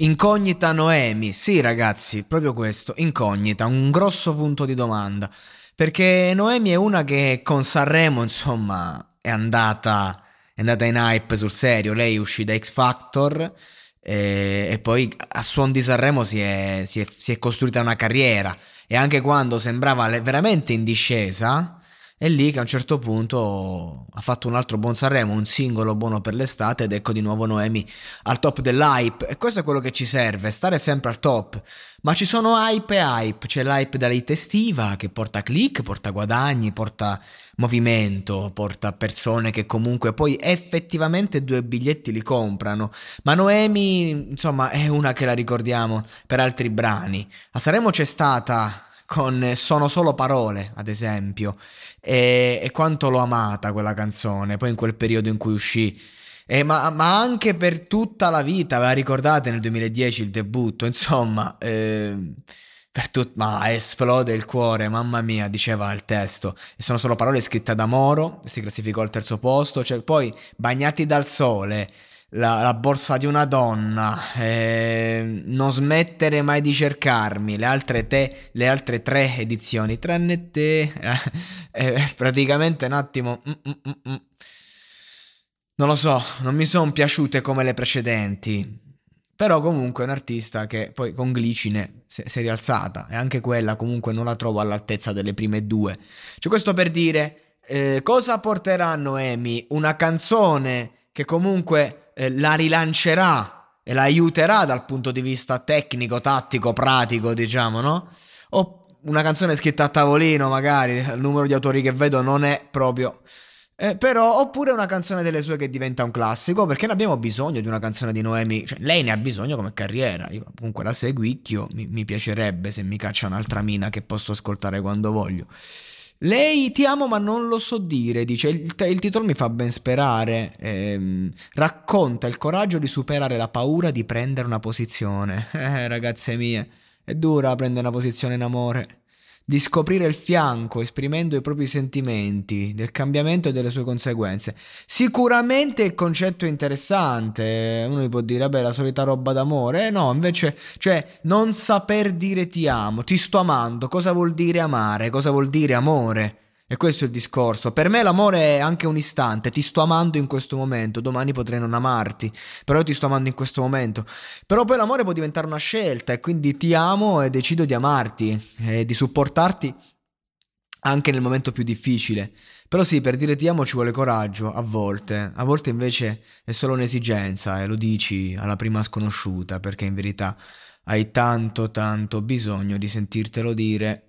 Incognita Noemi, sì ragazzi, proprio questo, incognita, un grosso punto di domanda. Perché Noemi è una che con Sanremo, insomma, è andata, è andata in hype sul serio. Lei uscì da X Factor e, e poi a suon di Sanremo si è, si, è, si è costruita una carriera. E anche quando sembrava veramente in discesa, è lì che a un certo punto ha fatto un altro buon Sanremo, un singolo buono per l'estate ed ecco di nuovo Noemi al top dell'hype. E questo è quello che ci serve, stare sempre al top. Ma ci sono hype e hype, c'è l'hype della hit estiva che porta click, porta guadagni, porta movimento, porta persone che comunque poi effettivamente due biglietti li comprano. Ma Noemi, insomma, è una che la ricordiamo per altri brani. A Sanremo c'è stata con Sono solo parole, ad esempio, e, e quanto l'ho amata quella canzone, poi in quel periodo in cui uscì. Eh, ma, ma, anche per tutta la vita, ve la ricordate nel 2010 il debutto, insomma, eh, per tut- ma esplode il cuore, mamma mia, diceva il testo. E sono solo parole scritte da Moro, si classificò al terzo posto, cioè poi Bagnati dal sole, la, la, borsa di una donna, eh, non smettere mai di cercarmi, le altre, te, le altre tre edizioni, tranne te, eh, praticamente un attimo... Mm, mm, mm, mm, non lo so, non mi sono piaciute come le precedenti. Però comunque è un artista che poi con Glicine si è rialzata e anche quella comunque non la trovo all'altezza delle prime due. Cioè questo per dire eh, cosa porterà Noemi? Una canzone che comunque eh, la rilancerà e la aiuterà dal punto di vista tecnico, tattico, pratico, diciamo, no? O una canzone scritta a tavolino, magari, il numero di autori che vedo non è proprio... Eh, però, oppure una canzone delle sue che diventa un classico, perché ne abbiamo bisogno di una canzone di Noemi, cioè lei ne ha bisogno come carriera, io comunque la seguicchio, mi, mi piacerebbe se mi caccia un'altra mina che posso ascoltare quando voglio. Lei ti amo ma non lo so dire, dice, il, il titolo mi fa ben sperare, ehm, racconta il coraggio di superare la paura di prendere una posizione. Eh, ragazze mie, è dura prendere una posizione in amore di scoprire il fianco esprimendo i propri sentimenti, del cambiamento e delle sue conseguenze. Sicuramente il concetto è interessante, uno può dire, vabbè, la solita roba d'amore, eh no, invece, cioè, non saper dire ti amo, ti sto amando, cosa vuol dire amare, cosa vuol dire amore? E questo è il discorso. Per me l'amore è anche un istante. Ti sto amando in questo momento. Domani potrei non amarti. Però io ti sto amando in questo momento. Però poi l'amore può diventare una scelta. E quindi ti amo e decido di amarti. E di supportarti anche nel momento più difficile. Però sì, per dire ti amo ci vuole coraggio, a volte. A volte invece è solo un'esigenza e lo dici alla prima sconosciuta perché in verità hai tanto tanto bisogno di sentirtelo dire